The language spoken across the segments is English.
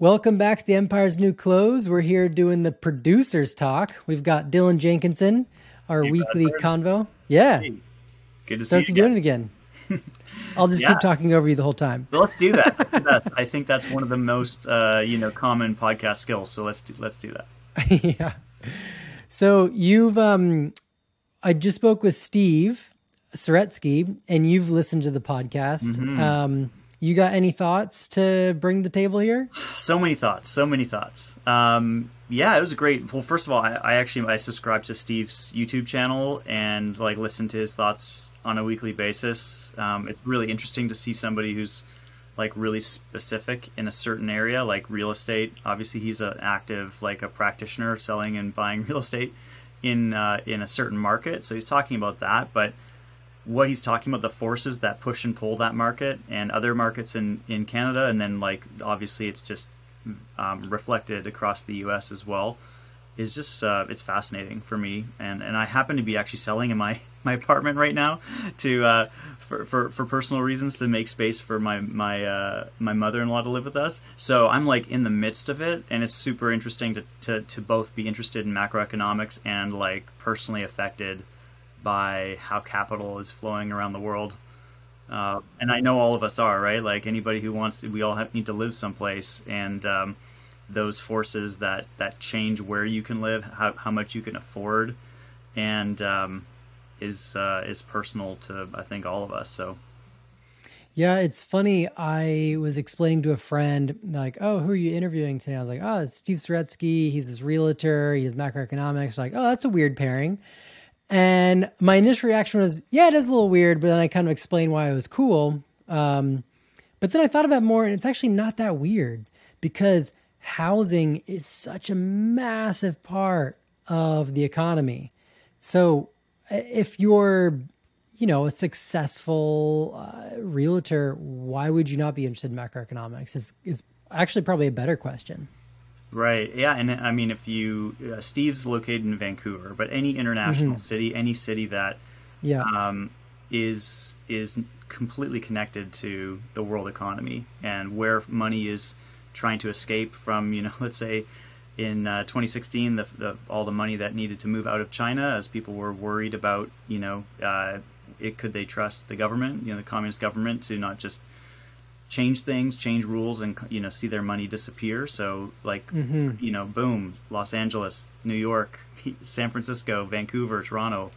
Welcome back to the Empire's New Clothes. We're here doing the producers talk. We've got Dylan Jenkinson, our Hey, weekly convo. Yeah, Hey, good to see so you you're doing it again. I'll just Yeah. keep talking over you the whole time. Well, let's do that. Let's do that. I think that's one of the most uh, you know common podcast skills. So let's do, let's do that. yeah. So you've um I just spoke with Steve Saretsky and you've listened to the podcast. Mhm. Um you got any thoughts to bring the table here? So many thoughts. So many thoughts. Um, yeah, it was a great. Well, first of all, I, I actually I subscribe to Steve's YouTube channel and like listen to his thoughts on a weekly basis. Um, it's really interesting to see somebody who's like really specific in a certain area, like real estate. Obviously, he's an active like a practitioner selling and buying real estate in uh, in a certain market. So he's talking about that, but what he's talking about the forces that push and pull that market and other markets in in Canada and then like obviously it's just um, reflected across the US as well is just uh, it's fascinating for me. And and I happen to be actually selling in my my apartment right now to uh, for, for for personal reasons to make space for my my uh, my mother-in-law to live with us. So I'm like in the midst of it and it's super interesting to to, to both be interested in macroeconomics and like personally affected by how capital is flowing around the world. Uh, and I know all of us are, right? Like anybody who wants to, we all have, need to live someplace. And um, those forces that, that change where you can live, how, how much you can afford, and um, is, uh, is personal to, I think, all of us. So, Yeah, it's funny. I was explaining to a friend, like, oh, who are you interviewing today? I was like, oh, it's Steve Saretsky. He's this realtor. He macroeconomics. Like, oh, that's a weird pairing. And my initial reaction was, yeah, it is a little weird, but then I kind of explained why it was cool. Um, but then I thought about more, and it's actually not that weird because housing is such a massive part of the economy. So if you're, you know, a successful uh, realtor, why would you not be interested in macroeconomics? Is is actually probably a better question. Right. Yeah. And I mean, if you, uh, Steve's located in Vancouver, but any international city, any city that Yeah. um, is is completely connected to the world economy and where money is trying to escape from. You know, let's say in uh, 2016, the, the all the money that needed to move out of China as people were worried about, you know, uh, it could they trust the government, you know, the communist government to not just change things, change rules, and you know see their money disappear. So like Mhm. you know, boom, Los Angeles, New York, San Francisco, Vancouver, Toronto,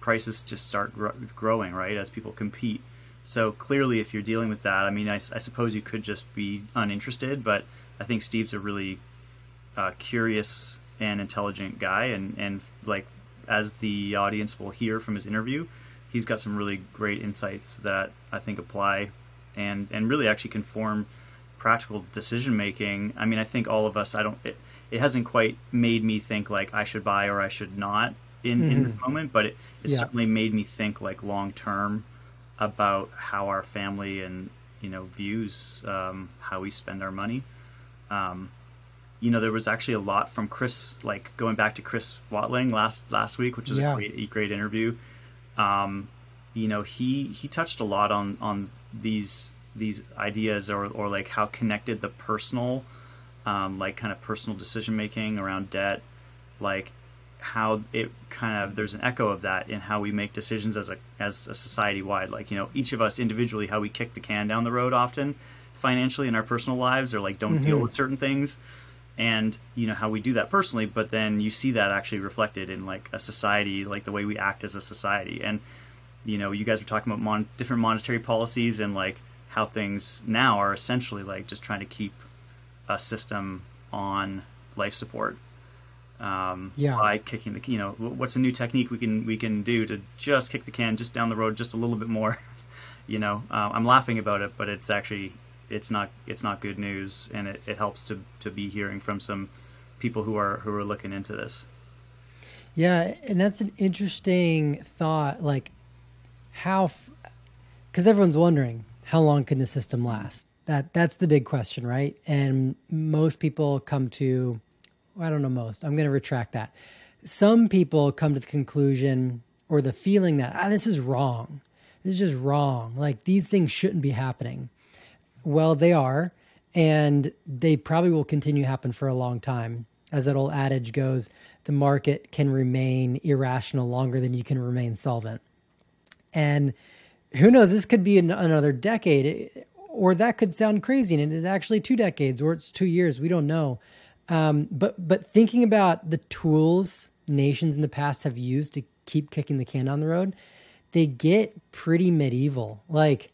prices just start gro- growing right as people compete. So clearly, if you're dealing with that, I mean, I suppose you could just be uninterested, but I think Steve's a really uh, curious and intelligent guy, and and like as the audience will hear from his interview, he's got some really great insights that I think apply and and really actually conform practical decision making. I mean, I think all of us. I don't. It, it hasn't quite made me think like I should buy or I should not in in this moment, but it, it Yeah. certainly made me think like long term about how our family and you know views um, how we spend our money. Um, you know, there was actually a lot from Chris, like going back to Chris Watling last last week, which was Yeah. a great great interview. Um, you know, he he touched a lot on on these these ideas or or like how connected the personal, um, like kind of personal decision making around debt, like how it kind of there's an echo of that in how we make decisions as a as a society wide. Like you know, each of us individually, how we kick the can down the road often financially in our personal lives or like don't deal Mhm. with certain things and you know how we do that personally but then you see that actually reflected in like a society like the way we act as a society and you know you guys were talking about mon- different monetary policies and like how things now are essentially like just trying to keep a system on life support um, Yeah. by kicking the you know what's a new technique we can we can do to just kick the can just down the road just a little bit more you know uh, i'm laughing about it but it's actually it's not it's not good news and it, it helps to to be hearing from some people who are who are looking into this Yeah, and that's an interesting thought. Like, how? Because everyone's wondering how long can the system last. That that's the big question, right? And most people come to, I don't know most. I'm going to retract that. Some people come to the conclusion or the feeling that ah, this is wrong. This is just wrong. Like these things shouldn't be happening. Well, they are, and they probably will continue to happen for a long time. As that old adage goes, the market can remain irrational longer than you can remain solvent. And who knows, this could be an, another decade, or that could sound crazy, and it's actually two decades, or it's two years. We don't know. Um, but but thinking about the tools nations in the past have used to keep kicking the can down the road, they get pretty medieval. Like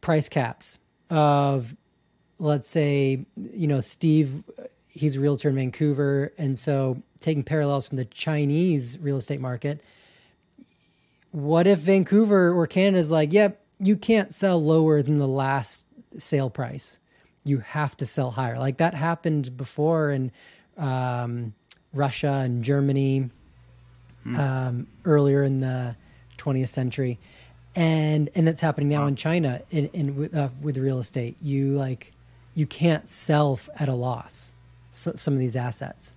price caps of, let's say, you know, Steve, he's a realtor in Vancouver, and so taking parallels from the Chinese real estate market what if Vancouver or Canada is like, yep, you can't sell lower than the last sale price. You have to sell higher. Like that happened before in um, Russia and Germany hmm. um, earlier in the 20th century, and and that's happening now wow. in China in, in with, uh, with real estate. You like you can't sell at a loss so, some of these assets,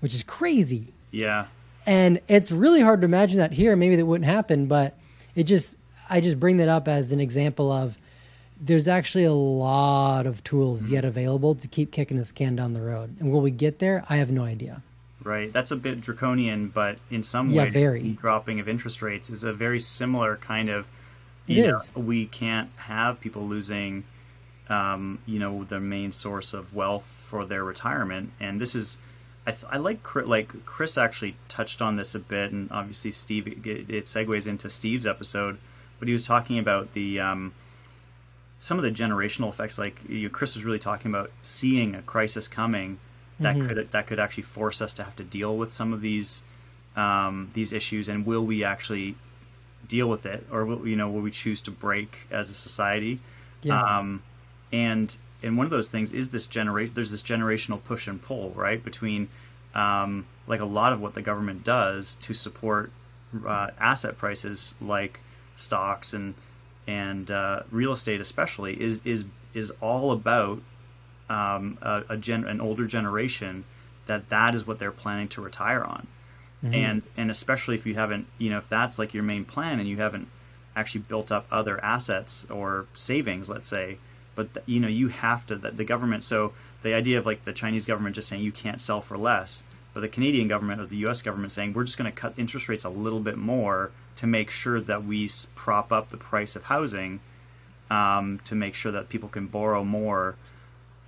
which is crazy. Yeah, and it's really hard to imagine that here. Maybe that wouldn't happen, but it just, I just bring that up as an example of there's actually a lot of tools mm-hmm. yet available to keep kicking this can down the road. And will we get there? I have no idea. Right. That's a bit draconian, but in some yeah, ways, dropping of interest rates is a very similar kind of. You it know, is. We can't have people losing, um, you know, the main source of wealth for their retirement, and this is I, th- I like like Chris actually touched on this a bit, and obviously Steve it, it segues into Steve's episode, but he was talking about the um, some of the generational effects. Like you, Chris was really talking about seeing a crisis coming that mm-hmm. could that could actually force us to have to deal with some of these um, these issues, and will we actually deal with it, or will, you know will we choose to break as a society? Yeah. Um, and and one of those things is this generation. There's this generational push and pull, right, between um, like a lot of what the government does to support uh, asset prices, like stocks and and uh, real estate, especially, is is is all about um, a, a gen, an older generation that that is what they're planning to retire on, mm-hmm. and and especially if you haven't, you know, if that's like your main plan and you haven't actually built up other assets or savings, let's say, but the, you know you have to the, the government so the idea of like the chinese government just saying you can't sell for less but the canadian government or the us government saying we're just going to cut interest rates a little bit more to make sure that we prop up the price of housing um, to make sure that people can borrow more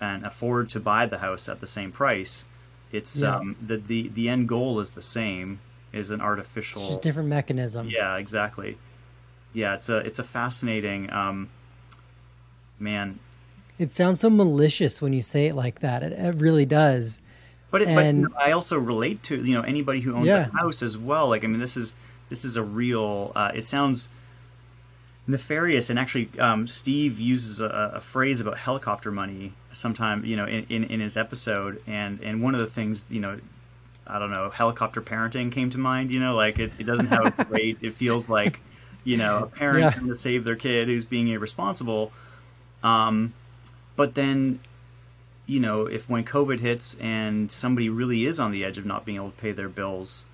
and afford to buy the house at the same price. It's yeah. um, the, the the end goal is the same is an artificial different mechanism. Yeah exactly. Yeah it's a it's a fascinating um, man. It sounds so malicious when you say it like that. It, it really does. But, it, and, but I also relate to you know anybody who owns yeah. a house as well. Like I mean, this is this is a real. Uh, it sounds nefarious, and actually, um, Steve uses a, a, phrase about helicopter money sometime you know in, in, in his episode, and and one of the things you know I don't know, helicopter parenting came to mind. You know, like it, it doesn't have a great. it feels like, you know, a parent yeah. trying to save their kid who's being irresponsible. Um, but then, you know, if when COVID hits and somebody really is on the edge of not being able to pay their bills,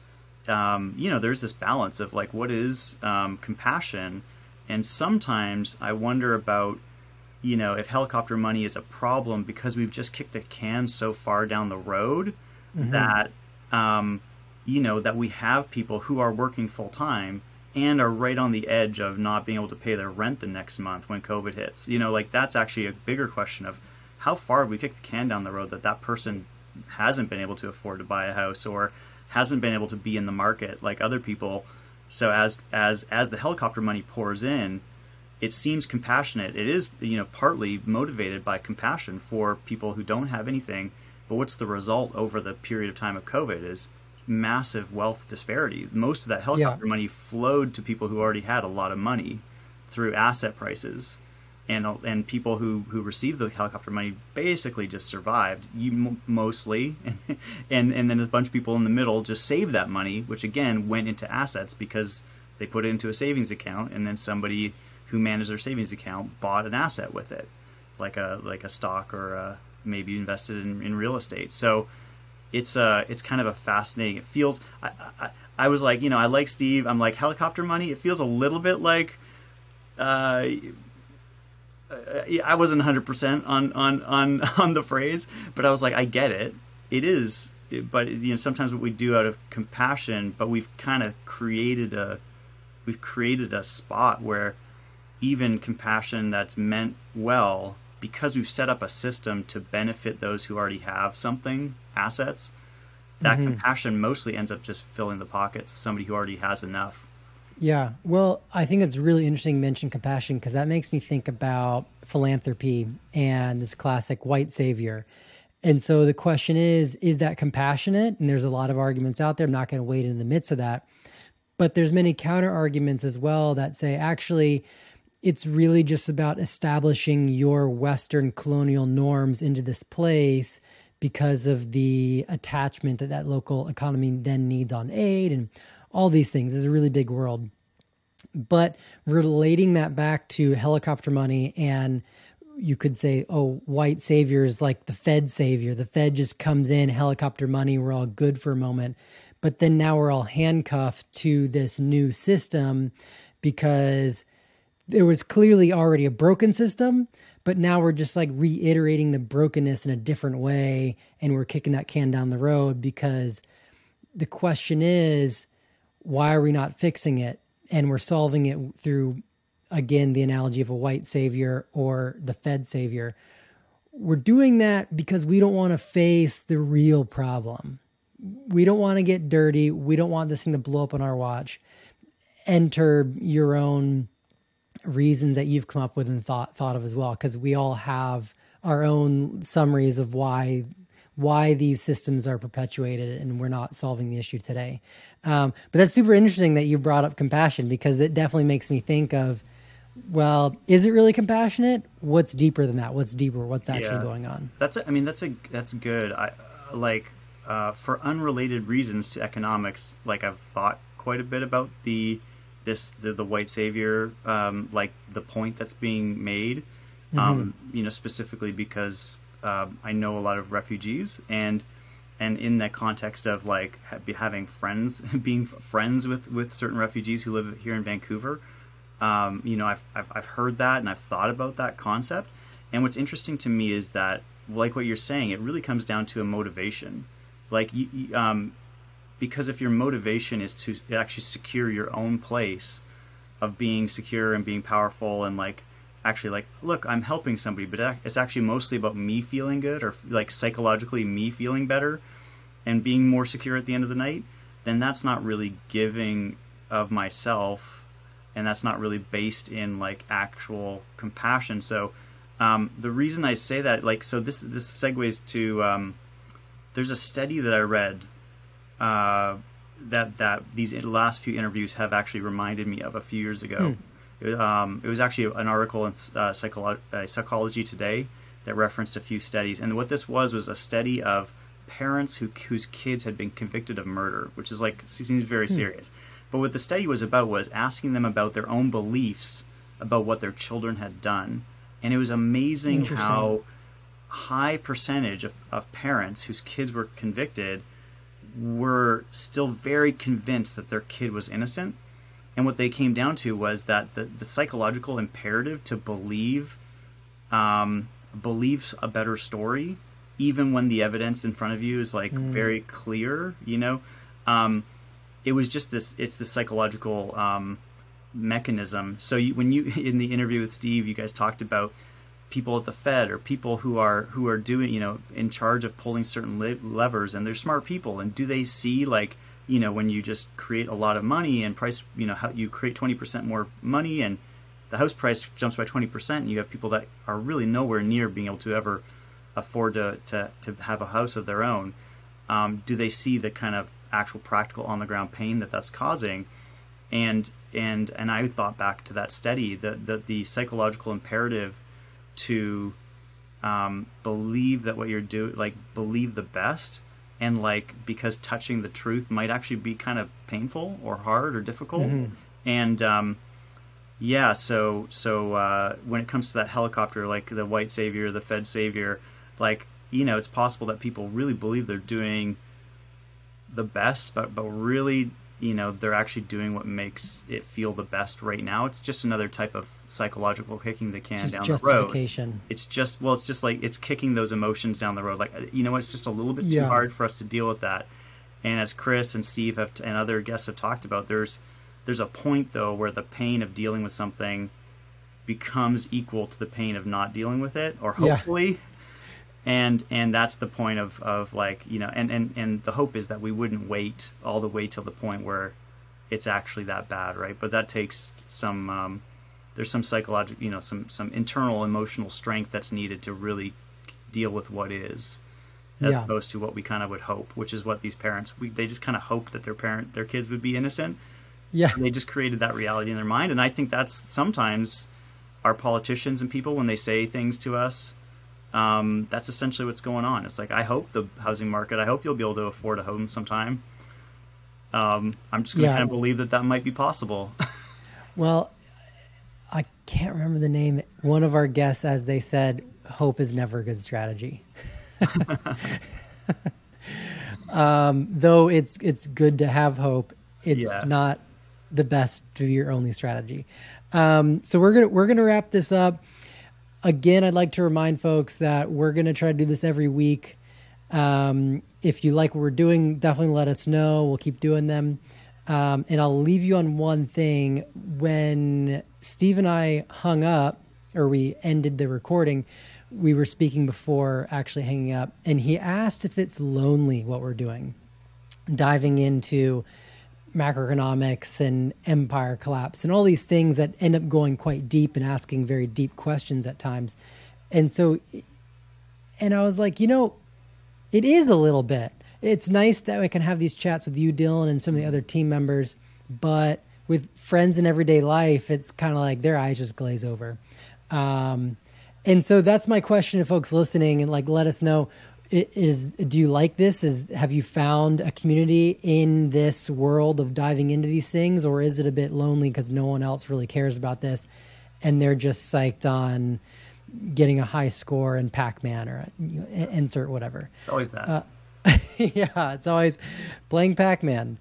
um, you know, there's this balance of like, what is um, compassion? And sometimes I wonder about, you know, if helicopter money is a problem because we've just kicked the can so far down the road mm-hmm. that, um, you know, that we have people who are working full time and are right on the edge of not being able to pay their rent the next month when COVID hits. You know, like that's actually a bigger question of how far have we kicked the can down the road that that person hasn't been able to afford to buy a house or hasn't been able to be in the market like other people. So as as as the helicopter money pours in, it seems compassionate. It is, you know, partly motivated by compassion for people who don't have anything. But what's the result over the period of time of COVID is massive wealth disparity. Most of that helicopter yeah. money flowed to people who already had a lot of money through asset prices, and uh, and people who who received the helicopter money basically just survived. You mostly, and, and and then a bunch of people in the middle just saved that money, which again went into assets because they put it into a savings account, and then somebody who managed their savings account bought an asset with it, like a like a stock or a, maybe invested in, in real estate. So it's uh it's kind of a fascinating. It feels I, I, I was like you know I like Steve. I'm like helicopter money. It feels a little bit like uh I wasn't 100% on, on, on, on the phrase, but I was like, I get it. It is, but you know, sometimes what we do out of compassion, but we've kind of created a, we've created a spot where even compassion that's meant well, because we've set up a system to benefit those who already have something, assets, that mm-hmm. compassion mostly ends up just filling the pockets of somebody who already has enough. Yeah. Well, I think it's really interesting to mention compassion because that makes me think about philanthropy and this classic white savior. And so the question is, is that compassionate? And there's a lot of arguments out there. I'm not going to wade in the midst of that. But there's many counter arguments as well that say actually it's really just about establishing your Western colonial norms into this place because of the attachment that that local economy then needs on aid and all these things. is a really big world. But relating that back to helicopter money and you could say, oh, white saviors like the Fed savior. The Fed just comes in, helicopter money, we're all good for a moment. But then now we're all handcuffed to this new system because there was clearly already a broken system, but now we're just like reiterating the brokenness in a different way and we're kicking that can down the road because the question is why are we not fixing it? And we're solving it through, again, the analogy of a white savior or the Fed savior. We're doing that because we don't want to face the real problem. We don't want to get dirty. We don't want this thing to blow up on our watch. Enter your own reasons that you've come up with and thought thought of as well, because we all have our own summaries of why why these systems are perpetuated and we're not solving the issue today. Um, but that's super interesting that you brought up compassion because it definitely makes me think of, well, is it really compassionate? What's deeper than that? What's deeper? What's actually yeah, going on? That's a, I mean that's a that's good. I like uh, for unrelated reasons to economics. Like I've thought quite a bit about the this the, the white savior um, like the point that's being made. Mm-hmm. Um, you know specifically because um, I know a lot of refugees, and and in that context of like having friends, being friends with with certain refugees who live here in Vancouver, um, you know, I've, I've I've heard that and I've thought about that concept. And what's interesting to me is that, like what you're saying, it really comes down to a motivation. Like, you, um, because if your motivation is to actually secure your own place of being secure and being powerful and like actually like look i'm helping somebody but it's actually mostly about me feeling good or like psychologically me feeling better and being more secure at the end of the night then that's not really giving of myself and that's not really based in like actual compassion. So um, the reason i say that like so this this segues to um, there's a study that i read uh, that that these last few interviews have actually reminded me of a few years ago. Hmm. Um, it was actually an article in uh, Psycholo- uh, Psychology Today that referenced a few studies, and what this was was a study of parents who whose kids had been convicted of murder, which is like seems very hmm. serious. But what the study was about was asking them about their own beliefs about what their children had done, and it was amazing how high percentage of, of parents whose kids were convicted were still very convinced that their kid was innocent and what they came down to was that the, the psychological imperative to believe um, believe a better story, even when the evidence in front of you is like mm. very clear, you know, um, it was just this. It's the psychological um, mechanism. So you, when you in the interview with Steve, you guys talked about people at the Fed or people who are who are doing you know in charge of pulling certain le- levers, and they're smart people. And do they see like you know when you just create a lot of money and price you know how you create 20% more money and the house price jumps by 20% and you have people that are really nowhere near being able to ever afford to, to, to have a house of their own um, do they see the kind of actual practical on the ground pain that that's causing and and and I thought back to that study that the, the psychological imperative to um, believe that what you're doing like believe the best and like because touching the truth might actually be kind of painful or hard or difficult mm-hmm. and um, yeah so so uh, when it comes to that helicopter like the white savior the fed savior like you know it's possible that people really believe they're doing the best but but really you know they're actually doing what makes it feel the best right now. It's just another type of psychological kicking the can Just down the road. It's just well, it's just like it's kicking those emotions down the road. Like you know, it's just a little bit too Yeah. hard for us to deal with that. And as Chris and Steve have and other guests have talked about, there's there's a point though where the pain of dealing with something becomes equal to the pain of not dealing with it, or Yeah. And and that's the point of, of like you know and, and, and the hope is that we wouldn't wait all the way till the point where it's actually that bad, right? But that takes some um, there's some psychological, you know, some some internal emotional strength that's needed to really deal with what is, as Yeah. opposed to what we kind of would hope, which is what these parents we they just kind of hope that their parent their kids would be innocent. Yeah. They just created that reality in their mind, and I think that's sometimes our politicians and people when they say things to us. Um, that's essentially what's going on. It's like I hope the housing market. I hope you'll be able to afford a home sometime. Um, I'm just going to Yeah. kind of believe that that might be possible. Well, I can't remember the name. One of our guests, as they said, hope is never a good strategy. um, though it's it's good to have hope, it's Yeah. not the best to be your only strategy. Um, so we're gonna we're gonna wrap this up. Again, I'd like to remind folks that we're gonna try to do this every week. Um, if you like what we're doing, definitely let us know. We'll keep doing them. Um, and I'll leave you on one thing. When Steve and I hung up, or we ended the recording, we were speaking before actually hanging up, and he asked if it's lonely what we're doing, diving into macroeconomics and empire collapse and all these things that end up going quite deep and asking very deep questions at times. And so, and I was like, you know, it is a little bit. It's nice that we can have these chats with you, Dylan, and some of the other team members, but with friends in everyday life, it's kind of like their eyes just glaze over. Um, and so that's my question to folks listening, and like, let us know: is do you like this? Is have you found a community in this world of diving into these things, or is it a bit lonely because no one else really cares about this, and they're just psyched on getting a high score in Pac-Man or you know, insert whatever. It's always that. Uh, yeah, it's always playing Pac-Man.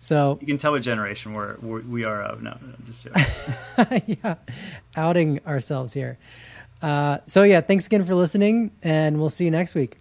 So you can tell what generation we're, we're we are of. No, no, just joking. yeah, outing ourselves here. Uh, so yeah, thanks again for listening, and we'll see you next week.